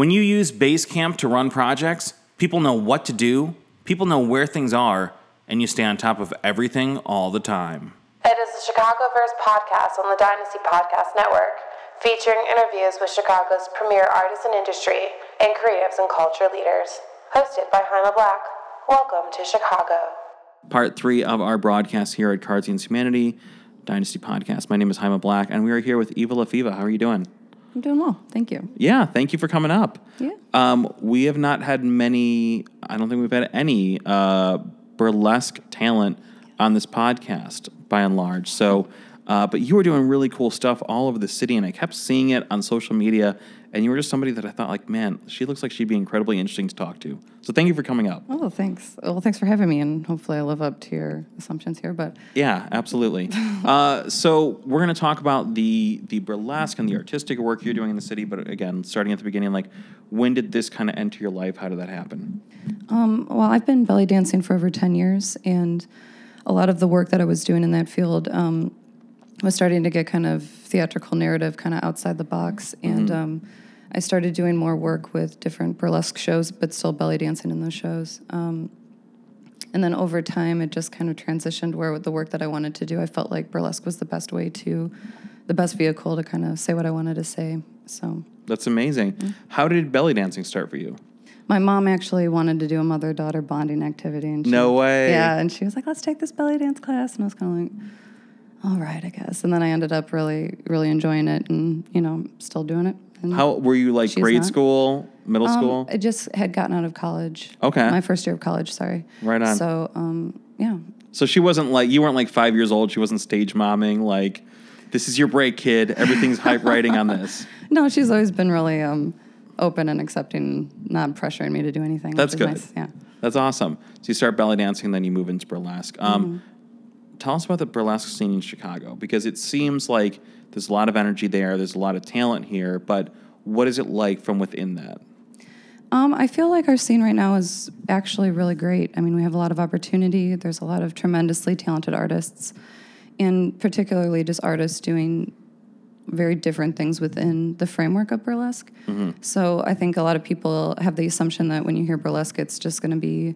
When you use Basecamp to run projects, people know what to do, people know where things are, and you stay on top of everything all the time. It is the Chicagoverse podcast on the Dynasty Podcast Network, featuring interviews with Chicago's premier artists and industry and creatives and culture leaders. Hosted by Jaime Black. Welcome to Chicago. Part three of our broadcast here at Cards Against Humanity Dynasty Podcast. My name is Jaime Black, and we are here with Eva la Feva. How are you doing? I'm doing well. Thank you. Yeah, thank you for coming up. Yeah. Um, we have not had many, I don't think we've had any uh, burlesque talent on this podcast by and large. So, uh, but you were doing really cool stuff all over the city, and I kept seeing it on social media. And you were just somebody that I thought, like, man, she looks like she'd be incredibly interesting to talk to. So, thank you for coming up. Oh, thanks. Well, thanks for having me, and hopefully I live up to your assumptions here. But Yeah, absolutely. uh, so we're going to talk about the the burlesque and the artistic work you're doing in the city. But again, starting at the beginning, like when did this kind of enter your life? How did that happen? um, well, I've been belly dancing for over ten years, and a lot of the work that I was doing in that field um, was starting to get kind of theatrical narrative, kind of outside the box, and um, I started doing more work with different burlesque shows, but still belly dancing in those shows. Um, and then over time, it just kind of transitioned where with the work that I wanted to do, I felt like burlesque was the best way to, the best vehicle to kind of say what I wanted to say. So That's amazing. How did belly dancing start for you? my mom actually wanted to do a mother daughter bonding activity. And she, No way. Yeah, and she was like, let's take this belly dance class. And I was kind of like, all right, I guess. And then I ended up really, really enjoying it and, you know, still doing it. And, How were you like She's grade not. school, middle um, school? I just had gotten out of college. Okay. My first year of college, sorry. Right on. So, um, yeah. So she wasn't like you weren't like five years old. She wasn't stage momming like. This is your break, kid. Everything's hype writing on this. No, she's always been really um, open and accepting, not pressuring me to do anything. That's which is good. Nice. Yeah. That's awesome. So you start belly dancing, then you move into burlesque. Um, Mm-hmm. Tell us about the burlesque scene in Chicago because it seems like there's a lot of energy there. There's a lot of talent here, but what is it like from within that? Um, I feel like our scene right now is actually really great. I mean, we have a lot of opportunity. There's a lot of tremendously talented artists, and particularly just artists doing very different things within the framework of burlesque. So I think a lot of people have the assumption that when you hear burlesque, it's just going to be,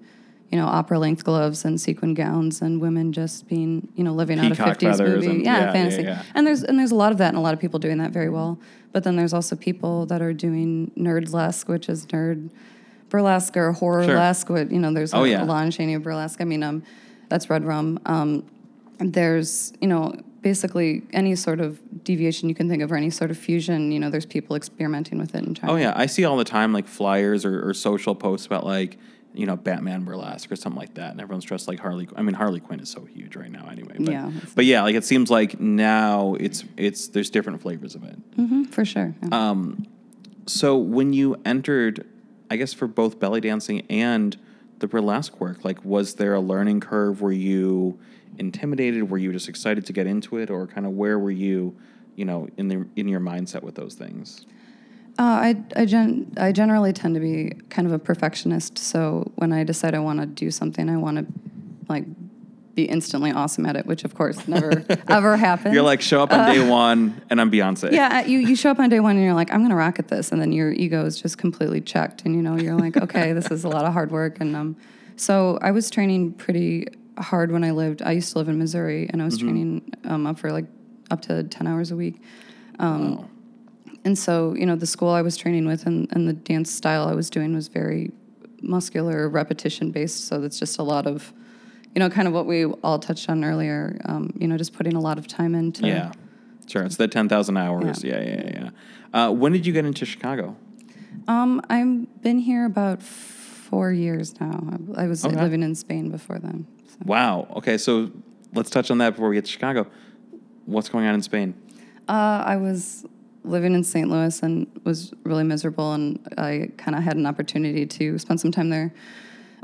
you know, opera length gloves and sequin gowns and women just being, you know, living out Peacock a 50s movie. and- yeah, yeah, yeah, fantasy. yeah. And there's and there's a lot of that and a lot of people doing that very well. But then there's also people that are doing nerdlesque, which is nerd burlesque or horrorlesque. With you know, there's Oh, a, yeah. a Lon Chaney burlesque. I mean, um, that's Red Rum. Um, there's you know basically any sort of deviation you can think of or any sort of fusion. You know, there's people experimenting with it and trying. Oh yeah, I see all the time like flyers or, or social posts about like you know Batman burlesque or something like that, and everyone's dressed like Harley. I mean Harley Quinn is so huge right now anyway. But, Yeah, but yeah, like it seems like now it's it's there's different flavors of it. Mhm, for sure. yeah. Um, So when you entered, I guess for both belly dancing and the burlesque work, like was there a learning curve? Were you intimidated? Were you just excited to get into it, or kind of where were you, you know, in the in your mindset with those things? Uh, I I, gen- I generally tend to be kind of a perfectionist. So when I decide I want to do something, I want to like be instantly awesome at it, which of course never ever happens. You're like show up on day one, and I'm Beyonce. Uh, yeah, you, you show up on day one and you're like, I'm gonna rock at this, and then your ego is just completely checked, and you know you're like, okay, this is a lot of hard work, and um, so I was training pretty hard when I lived. I used to live in Missouri, and I was training um, up for like up to ten hours a week. Um, Wow. And so, you know, the school I was training with and, and the dance style I was doing was very muscular, repetition based. So that's just a lot of, you know, kind of what we all touched on earlier. Um, you know, just putting a lot of time into. Yeah, sure. It's the ten thousand hours. Yeah, yeah, yeah. yeah. Uh, when did you get into Chicago? Um, I've been here about four years now. I, I was Okay. living in Spain before then. So. Wow. Okay, so let's touch on that before we get to Chicago. What's going on in Spain? Uh, I was living in St. Louis and was really miserable, and I kind of had an opportunity to spend some time there,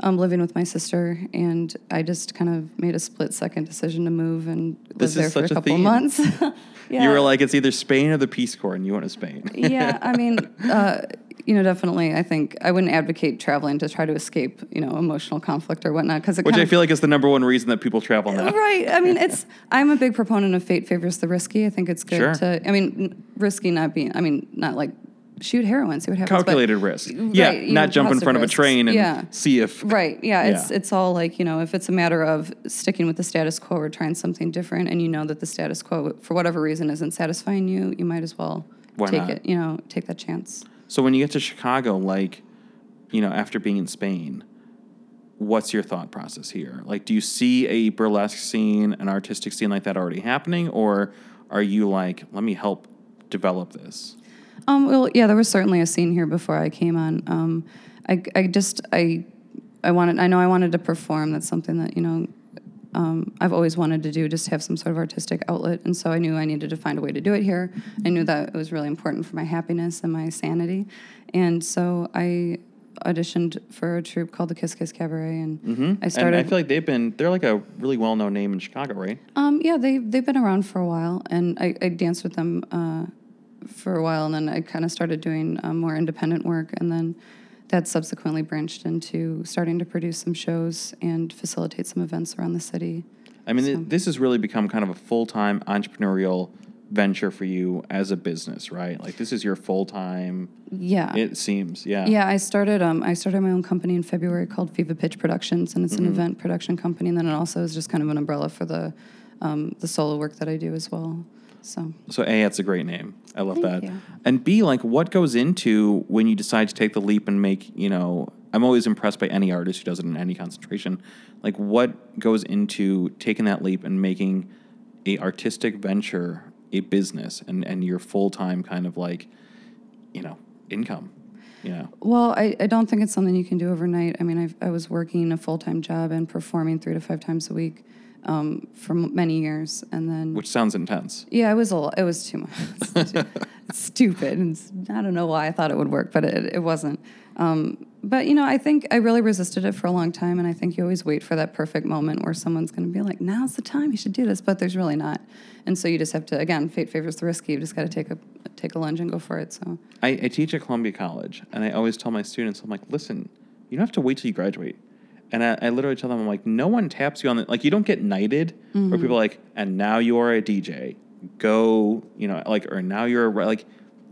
um, living with my sister, and I just kind of made a split second decision to move and This live is there for such a a couple theme. months. yeah. You were like, it's either Spain or the Peace Corps, and you went to Spain. yeah, I mean, uh, you know, definitely. I think I wouldn't advocate traveling to try to escape, you know, emotional conflict or whatnot, because Which I of, feel like is the number one reason that people travel now. Right. I mean, it's. I'm a big proponent of fate favors the risky. I think it's good Sure. to. I mean, risky not being. I mean, not like shoot heroin, see what happens. But- Calculated risk. Yeah, Right, you not know, jump in front of a train and Yeah. see if. Right. Yeah. It's it's all like you know, if it's a matter of sticking with the status quo or trying something different, and you know that the status quo, for whatever reason, isn't satisfying you, you might as well Why take not? it. You know, take that chance. So when you get to Chicago, like, you know, after being in Spain, what's your thought process here? Like, do you see a burlesque scene, an artistic scene like that already happening, or are you like, let me help develop this? Um, well, yeah, there was certainly a scene here before I came on. Um, I, I just, I, I wanted, I know I wanted to perform. That's something that, you know, um, I've always wanted to do, just have some sort of artistic outlet. And so I knew I needed to find a way to do it here. I knew that it was really important for my happiness and my sanity. And so I auditioned for a troupe called the Kiss Kiss Cabaret. And I started. and I feel like they've been, they're like a really well known name in Chicago, right? Um, yeah, they they've been around for a while, and I, I danced with them uh, for a while, and then I kind of started doing um, more independent work, and then that subsequently branched into starting to produce some shows and facilitate some events around the city. I mean, th- this has really become kind of a full time entrepreneurial venture for you as a business, right? Like, this is your full time, Yeah. it seems. Yeah. yeah, I started. Um, I started my own company in February called Feva Pitch Productions, and it's an event production company. And then it also is just kind of an umbrella for the um, the solo work that I do as well. So So A, that's a great name. I love Thank that. you. And B, like what goes into when you decide to take the leap and make, you know, I'm always impressed by any artist who does it in any concentration. Like what goes into taking that leap and making a artistic venture a business and, and your full time kind of like, you know, income. Yeah. Well, I, I don't think it's something you can do overnight. I mean, I've, I was working a full time job and performing three to five times a week um, for many years, and then Which sounds intense. yeah, it was a it was too much. It's too- it's stupid. And it's- I don't know why I thought it would work, but it, it wasn't. Um, but you know, I think I really resisted it for a long time, and I think you always wait for that perfect moment where someone's going to be like, "Now's the time. You should do this," but there's really not. And so you just have to again, fate favors the risky. You just got to take a take a lunge and go for it. So. I, I teach at Columbia College, and I always tell my students, I'm like, listen, you don't have to wait till you graduate. And I, I literally tell them, I'm like, no one taps you on the, like, you don't get knighted where mm-hmm. people are like, and now you are a DJ. Go, you know, like, or now you're a, like,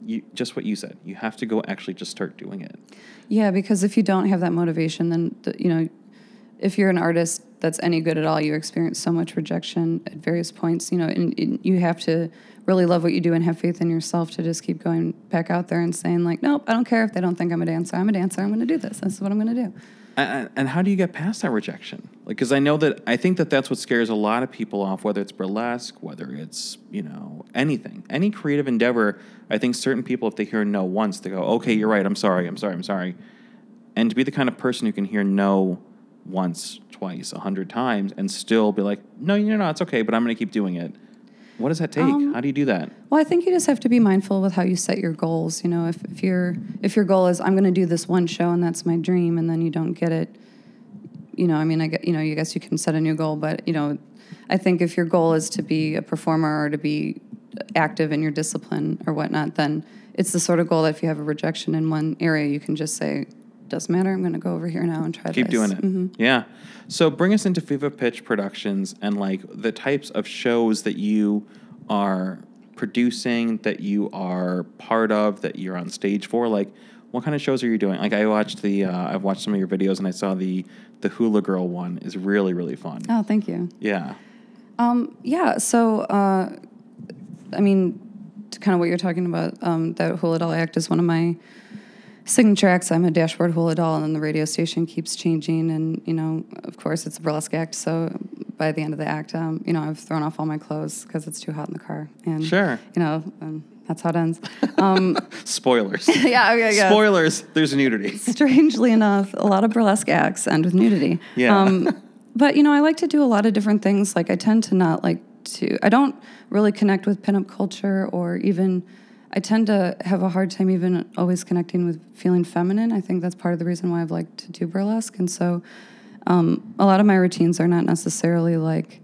you, just what you said. You have to go actually just start doing it. Yeah, because if you don't have that motivation, then the, you know, if you're an artist that's any good at all, you experience so much rejection at various points. You know, and, and you have to really love what you do and have faith in yourself to just keep going back out there and saying like, nope, I don't care if they don't think I'm a dancer. I'm a dancer. I'm going to do this. This is what I'm going to do. And, how do you get past that rejection? Like, because I know that I think that that's what scares a lot of people off, whether it's burlesque, whether it's you know anything, any creative endeavor. I think certain people, if they hear no once, they go, "Okay, you're right. I'm sorry. I'm sorry. I'm sorry." And to be the kind of person who can hear no once, twice, a hundred times, and still be like, "No, no, no, it's okay," but I'm going to keep doing it. What does that take? how do you do that? Well, I think you just have to be mindful with how you set your goals. You know, if, if your if your goal is I'm going to do this one show and that's my dream, and then you don't get it, you know, I mean, I get, you know, you guess you can set a new goal, but you know, I think if your goal is to be a performer or to be active in your discipline or whatnot, then it's the sort of goal that if you have a rejection in one area, you can just say, doesn't matter, I'm going to go over here now and try to keep this. doing it. Mm-hmm. Yeah. So bring us into Feva Pitch Productions and like the types of shows that you are producing, that you are part of, that you're on stage for. Like, what kind of shows are you doing? Like, I watched the, uh, I've watched some of your videos and I saw the the Hula Girl one is really really fun. Oh, thank you. Yeah. Um, yeah, so uh, I mean, to kind of what you're talking about, um, that hula doll act is one of my signature acts. I'm a dashboard hula doll, and then the radio station keeps changing, and you know, of course, it's a burlesque act. So by the end of the act, um, you know, I've thrown off all my clothes because it's too hot in the car, and Sure. you know, um, that's how it ends. Um, Spoilers. yeah, yeah, yeah. Spoilers. There's nudity. Strangely enough, a lot of burlesque acts end with nudity. Yeah. Um, but you know, I like to do a lot of different things. Like I tend to not like to. I don't really connect with pinup culture, or even. I tend to have a hard time even always connecting with feeling feminine. I think that's part of the reason why I've liked to do burlesque, and so um, a lot of my routines are not necessarily like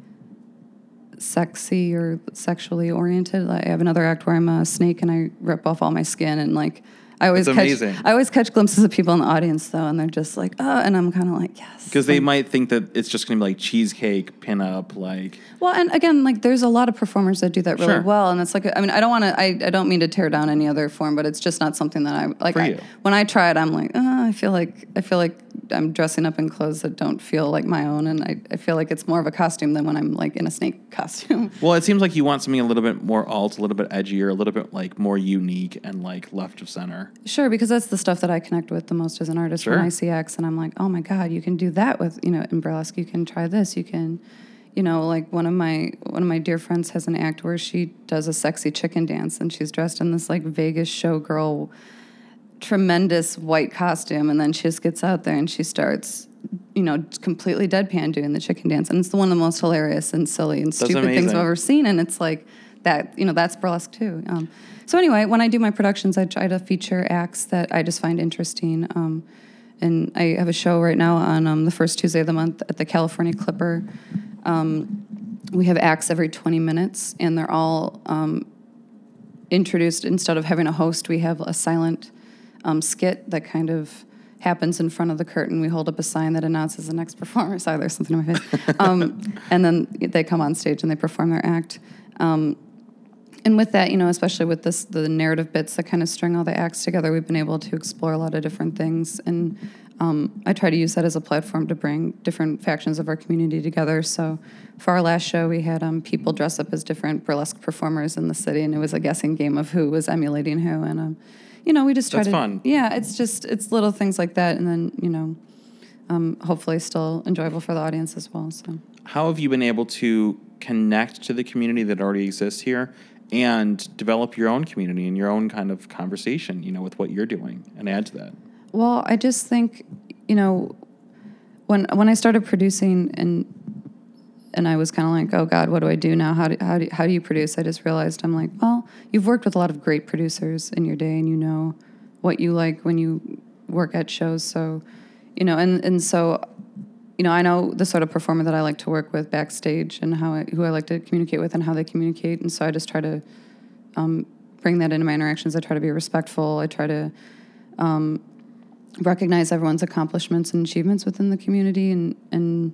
sexy or sexually oriented. Like, I have another act where I'm a snake and I rip off all my skin and like I always catch amazing. I always catch glimpses of people in the audience though, and they're just like, oh, and I'm kind of like, yes, Because they might think that it's just going to be like cheesecake, pinup, like. Well, and again, like there's a lot of performers that do that really Sure. well, and it's like I mean, I don't want to, I, I don't mean to tear down any other form, but it's just not something that I like. I, when I try it, I'm like, oh, I feel like I feel like I'm dressing up in clothes that don't feel like my own, and I, I feel like it's more of a costume than when I'm like in a snake costume. Well, it seems like you want something a little bit more alt, a little bit edgier, a little bit like more unique and like left of center. Sure, because that's the stuff that I connect with the most as an artist. Sure. When I see X, and I'm like, oh my god, you can do that with you know in burlesque. You can try this. You can, you know, like one of my one of my dear friends has an act where she does a sexy chicken dance, and she's dressed in this like Vegas showgirl, tremendous white costume, and then she just gets out there and she starts. You know, completely deadpan doing the chicken dance, and it's the one of the most hilarious and silly and stupid things. I've ever seen. And it's like that, you know, that's burlesque too. Um, so anyway, when I do my productions, I try to feature acts that I just find interesting. Um, and I have a show right now on um, the first Tuesday of the month at the California Clipper. Um, we have acts every 20 minutes, and they're all um, introduced. Instead of having a host, we have a silent um, skit that kind of happens in front of the curtain. We hold up a sign that announces the next performer. Sorry, there's something in my face. Um, and then they come on stage and they perform their act. Um, and with that, you know, especially with this, the narrative bits that kind of string all the acts together, we've been able to explore a lot of different things. And um, I try to use that as a platform to bring different factions of our community together. So for our last show, we had um, people dress up as different burlesque performers in the city, and it was a guessing game of who was emulating who. And, um, you know, we just try That's to. fun. Yeah, it's just, it's little things like that. And then, you know, um, hopefully still enjoyable for the audience as well. So. How have you been able to connect to the community that already exists here and develop your own community and your own kind of conversation, you know, with what you're doing and add to that? Well, I just think, you know, when when I started producing and and I was kind of like, oh God, what do I do now? How do, how do how do you produce? I just realized I'm like, well, you've worked with a lot of great producers in your day, and you know what you like when you work at shows. So, you know, and and so, you know, I know the sort of performer that I like to work with backstage, and how I, who I like to communicate with, and how they communicate. And so I just try to um, bring that into my interactions. I try to be respectful. I try to um, recognize everyone's accomplishments and achievements within the community and and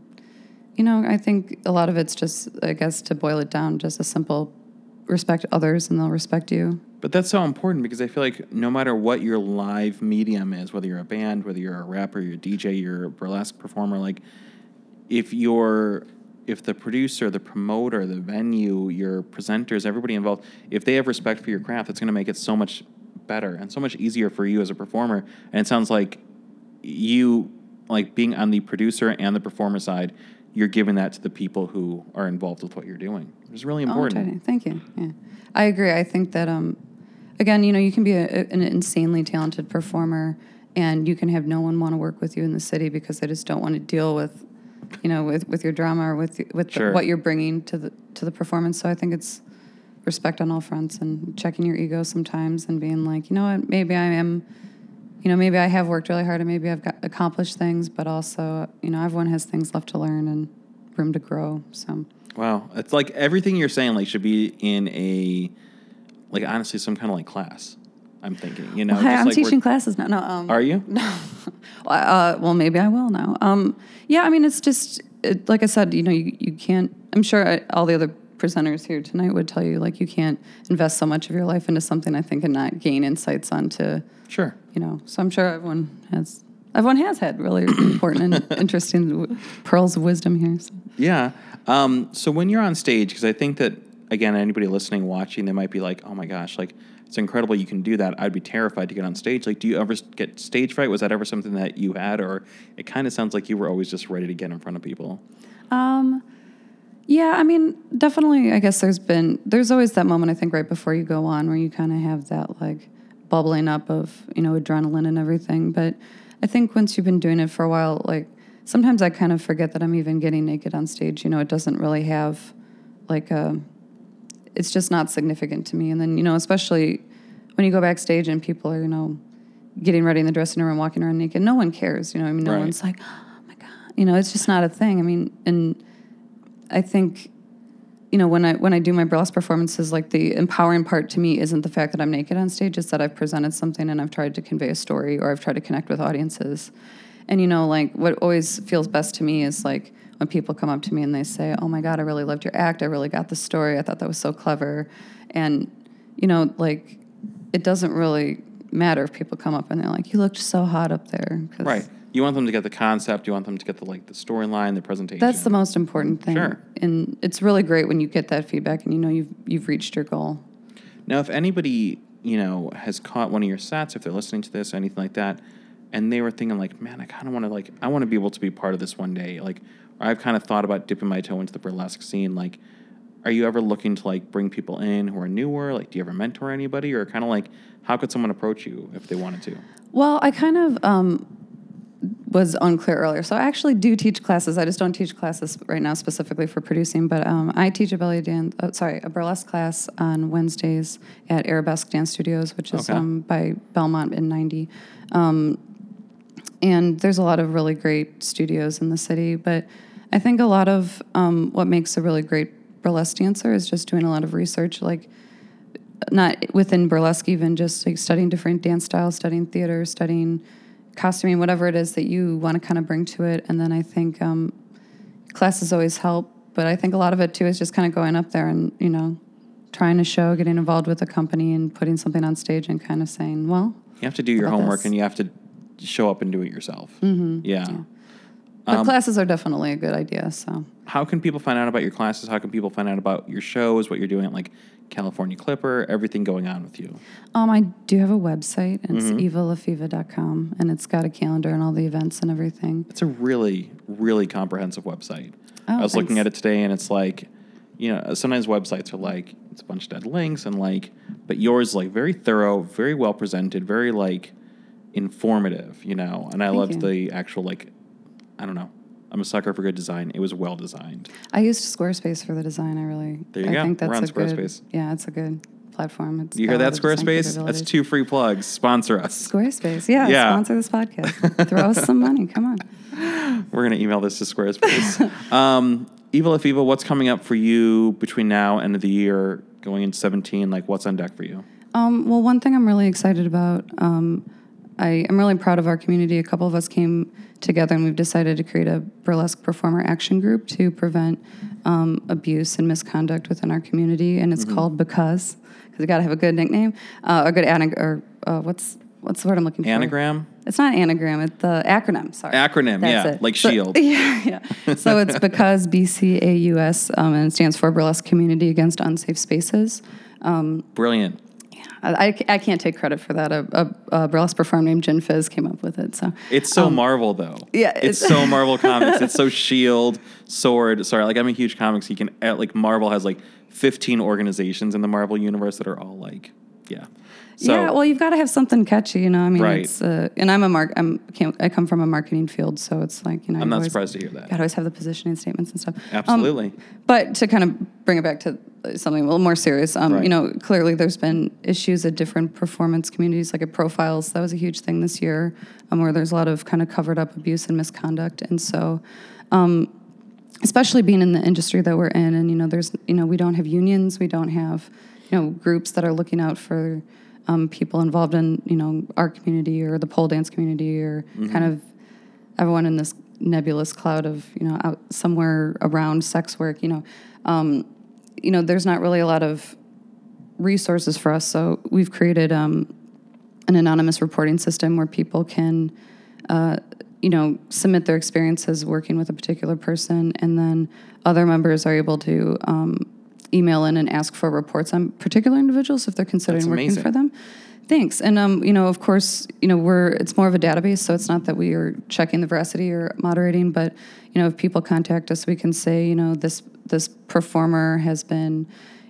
you know i think a lot of it's just i guess to boil it down just a simple respect others and they'll respect you But that's so important because I feel like no matter what your live medium is, whether you're a band, whether you're a rapper, you're a DJ, you're a burlesque performer, like if you're if the producer, the promoter, the venue, your presenters, everybody involved, if they have respect for your craft, it's going to make it so much better and so much easier for you as a performer. And it sounds like you like being on the producer and the performer side, you're giving that to the people who are involved with what you're doing. It's really Oh, important. totally. Thank you. Yeah, I agree. I think that um, again, you know, you can be a, an insanely talented performer, and you can have no one want to work with you in the city because they just don't want to deal with, you know, with, with your drama or with with the- what you're bringing to the to the performance. So I think it's respect on all fronts and checking your ego sometimes and being like, you know what, maybe I am. You know, maybe I have worked really hard and maybe I've got accomplished things, but also, you know, everyone has things left to learn and room to grow. So, Wow, it's like everything you're saying like should be in a like honestly some kind of like class. I'm thinking, you know. Just I'm like teaching classes now. No, um, Are you? uh, well, maybe I will now. Um, yeah, I mean, it's just it, like I said. You know, you, you can't. I'm sure I, all the other presenters here tonight would tell you like you can't invest so much of your life into something I think and not gain insights onto. Sure. You know, so I'm sure everyone has. Everyone has had really important and interesting pearls of wisdom here. So. Yeah. Um, so when you're on stage, because I think that again, anybody listening, watching, they might be like, "Oh my gosh, like it's incredible you can do that." I'd be terrified to get on stage. Like, do you ever get stage fright? Was that ever something that you had, or it kind of sounds like you were always just ready to get in front of people? Um, yeah, I mean, definitely. I guess there's been there's always that moment I think right before you go on where you kind of have that like bubbling up of you know adrenaline and everything. But I think once you've been doing it for a while, like sometimes I kind of forget that I'm even getting naked on stage. You know, it doesn't really have like a. It's just not significant to me. And then you know, especially when you go backstage and people are you know getting ready in the dressing room and walking around naked, no one cares. You know, I mean, no Right. one's like, oh my god, you know, it's just not a thing. I mean, and I think you know, when I when I do my burlesque performances, like the empowering part to me isn't the fact that I'm naked on stage; it's that I've presented something and I've tried to convey a story or I've tried to connect with audiences. And you know, like what always feels best to me is like when people come up to me and they say, "Oh my God, I really loved your act. I really got the story. I thought that was so clever," and you know, like it doesn't really matter if people come up and they're like, "You looked so hot up there." Right. You want them to get the concept. You want them to get the like the storyline, the presentation. That's the most important thing. Sure. And it's really great when you get that feedback and you know you've you've reached your goal. Now, if anybody you know has caught one of your sets, if they're listening to this, or anything like that, and they were thinking like, man, I kind of want to like, I want to be able to be part of this one day. Like, or I've kind of thought about dipping my toe into the burlesque scene. Like, are you ever looking to like bring people in who are newer? Like, do you ever mentor anybody, or kind of like, how could someone approach you if they wanted to? Well, I kind of um, was unclear earlier. So I actually do teach classes. I just don't teach classes right now specifically for producing, but um, I teach a belly dance, uh, sorry, a burlesque class on Wednesdays at Arabesque Dance Studios, which is Okay. um, by Belmont in 90. Um, and there's a lot of really great studios in the city, but I think a lot of um, what makes a really great burlesque dancer is just doing a lot of research, like not within burlesque even just like studying different dance styles studying theater studying costuming whatever it is that you want to kind of bring to it and then i think um, classes always help but i think a lot of it too is just kind of going up there and you know trying to show getting involved with a company and putting something on stage and kind of saying well You have to do your homework this? and you have to show up and do it yourself. Mm-hmm. Yeah. But Um, classes are definitely a good idea so How can people find out about your classes? How can people find out about your shows, what you're doing at like California Clipper, everything going on with you? um, i do have a website and Mm-hmm. it's evalafeva.com and it's got a calendar and all the events and everything It's a really, really comprehensive website. Oh, I was looking at it today and it's like, you know, sometimes websites are like, it's a bunch of dead links and like, but yours is like very thorough, very well presented, very like informative, you know, and I Thank loved you. the actual like, I don't know. I'm a sucker for good design. It was well designed. I used Squarespace for the design. I really. There you I go. think that's We're on a good. Squarespace. Yeah, it's a good platform. It's You hear that, lot of design Squarespace? That's two free plugs. Sponsor us. Squarespace. Yeah, Yeah. sponsor this podcast. Throw us some money. Come on. We're going to email this to Squarespace. um, Eva la Feva, what's coming up for you between now and the year going into 17? Like, what's on deck for you? Um, well, one thing I'm really excited about. Um, I, I'm really proud of our community. A couple of us came together and we've decided to create a burlesque performer action group to prevent um, abuse and misconduct within our community, and Mm-hmm. it's called Because because we got to have a good nickname, uh, a good anag- or uh, what's what's the word I'm looking for? Anagram? It's not anagram. It's the acronym. Sorry. Acronym, That's yeah, it. like So- SHIELD. Yeah, yeah. So it's because BCAUS, um, and it stands for Burlesque Community Against Unsafe Spaces. Brilliant. I, I I can't take credit for that. A, a, a burlesque performer named Jen Fizz came up with it. So It's so Marvel, though. Um, yeah, It's it's- so Marvel Comics. It's so Shield, Sword. Sorry, like, I'm a huge comics geek, and uh, like, Marvel has like 15 organizations in the Marvel universe that are all like, yeah. So, yeah, well, you've got to have something catchy, you know. I mean, Right. it's uh, and I'm a mark. I'm I come from a marketing field, so it's like you know. I'm not always- surprised to hear that. Got to always have the positioning statements and stuff. Um, Absolutely. But to kind of bring it back to something a little more serious, um, Right. you know, clearly there's been issues at different performance communities, like at Profiles. That was a huge thing this year, um, where there's a lot of kind of covered up abuse and misconduct. And so, um, especially being in the industry that we're in, and you know, there's, you know, we don't have unions, we don't have, you know, groups that are looking out for um, people involved in, you know, our community or the pole dance community or kind of everyone in this nebulous cloud of you know out somewhere around sex work you know. Um, you know there's not really a lot of resources for us. So we've created um, an anonymous reporting system where people can uh, you know submit their experiences working with a particular person. And then other members are able to um, email in and ask for reports on particular individuals if they're considering working for them Thanks. And um, you know, of course, you know, we're it's more of a database, so it's not that we are checking the veracity or moderating, but you know, if people contact us, we can say, you know, this this performer has been,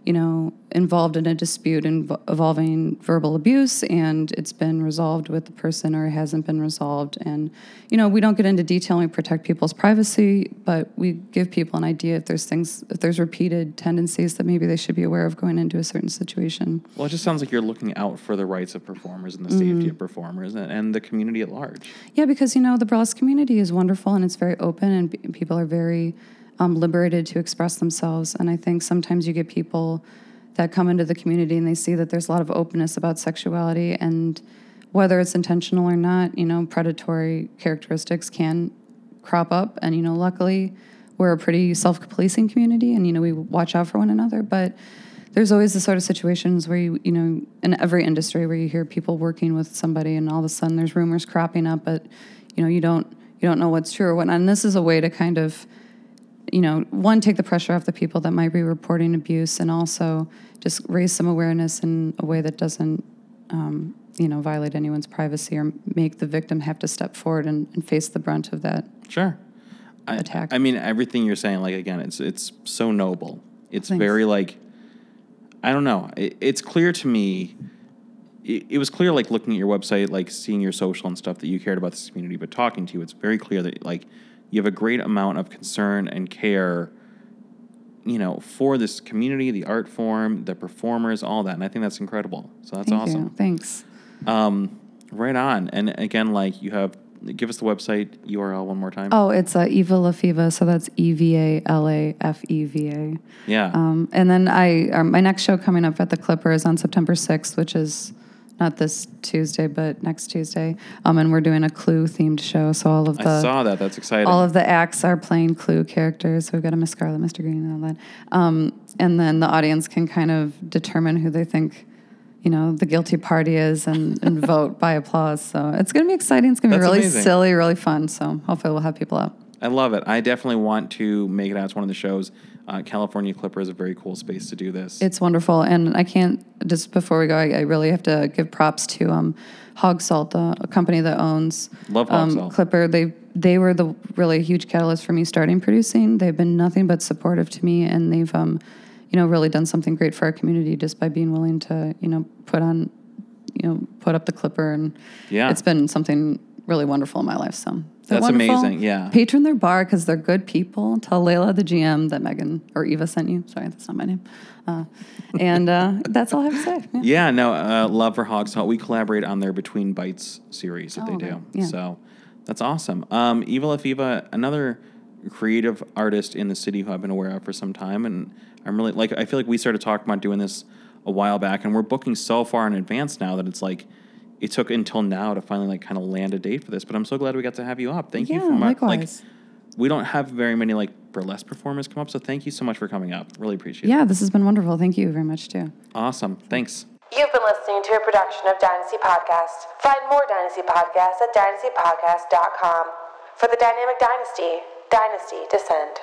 you know, involved in a dispute inv- involving verbal abuse, and it's been resolved with the person, or it hasn't been resolved. And you know, we don't get into detail. and We protect people's privacy, but we give people an idea if there's things, if there's repeated tendencies that maybe they should be aware of going into a certain situation. well, it just sounds like you're looking out for the rights of performers and the mm-hmm. safety of performers and, and the community at large. Yeah, because you know the burlesque community is wonderful and it's very open and p- people are very um, liberated to express themselves. And I think sometimes you get people that come into the community and they see that there's a lot of openness about sexuality and whether it's intentional or not, you know, predatory characteristics can crop up. And, you know, luckily we're a pretty self policing community and, you know, we watch out for one another. But there's always the sort of situations where you, you know, in every industry where you hear people working with somebody and all of a sudden there's rumors cropping up, but, you know, you don't, you don't know what's true or what. And this is a way to kind of, you know, one, take the pressure off the people that might be reporting abuse and also just raise some awareness in a way that doesn't, um, you know, violate anyone's privacy or make the victim have to step forward and, and face the brunt of that. Sure. I, Attack. I mean, everything you're saying, like again, it's it's so noble. It's Thanks. very like, I don't know. It, it's clear to me. It, it was clear, like looking at your website, like seeing your social and stuff, that you cared about this community. But talking to you, it's very clear that like you have a great amount of concern and care. You know, for this community, the art form, the performers, all that, and I think that's incredible. So that's Thank awesome. you. Thanks. Um, right on. And again, like you have, give us the website URL one more time. Oh, it's uh, Eva Lafeva, so that's E V A L A F E V A. yeah. Um, and then I, um, my next show coming up at the Clipper is on September 6th, which is not this Tuesday, but next Tuesday. Um, and we're doing a Clue themed show, so all of the I saw that. That's exciting. all of the acts are playing Clue characters. So we've got a Miss Scarlet, Mr. Green, and all that. Um, and then the audience can kind of determine who they think. You know, the guilty party is and, and vote by applause. So it's going to be exciting. It's going to be really amazing. silly, really fun. So hopefully we'll have people out. I love it. I definitely want to make it out to one of the shows. Uh, California Clipper is a very cool space to do this. It's wonderful, and I can't just before we go. I, I really have to give props to um, Hogsalt, the a company that owns Love Hog um, Salt. Clipper. They they were the really huge catalyst for me starting producing. They've been nothing but supportive to me, and they've um, you know really done something great for our community just by being willing to you know put on you know put up the Clipper, and Yeah. it's been something really wonderful in my life. So they're That's wonderful. amazing, yeah. patron their bar because they're good people. Tell Layla the GM that Megan or Eva sent you. Sorry, that's not my name. Uh, and uh, that's all I have to say. Yeah. yeah, no, uh, love for Hogsalt. We collaborate on their Between Bites series that Oh, they do. Yeah. So that's awesome. Um, Eva la Feva, another creative artist in the city who I've been aware of for some time, and I'm really like I feel like we started talking about doing this a while back, and we're booking so far in advance now that it's like. It took until now to finally like kind of land a date for this, but I'm so glad we got to have you up. Thank you for my, like we don't have very many like burlesque performers come up, so thank you so much for coming up. Really appreciate it. Yeah, this has been wonderful. Thank you very much, too. Awesome. Thanks. You've been listening to a production of Dynasty Podcast. Find more Dynasty Podcasts at dynastypodcast.com. For the Dynamic Dynasty, Dynasty Descend.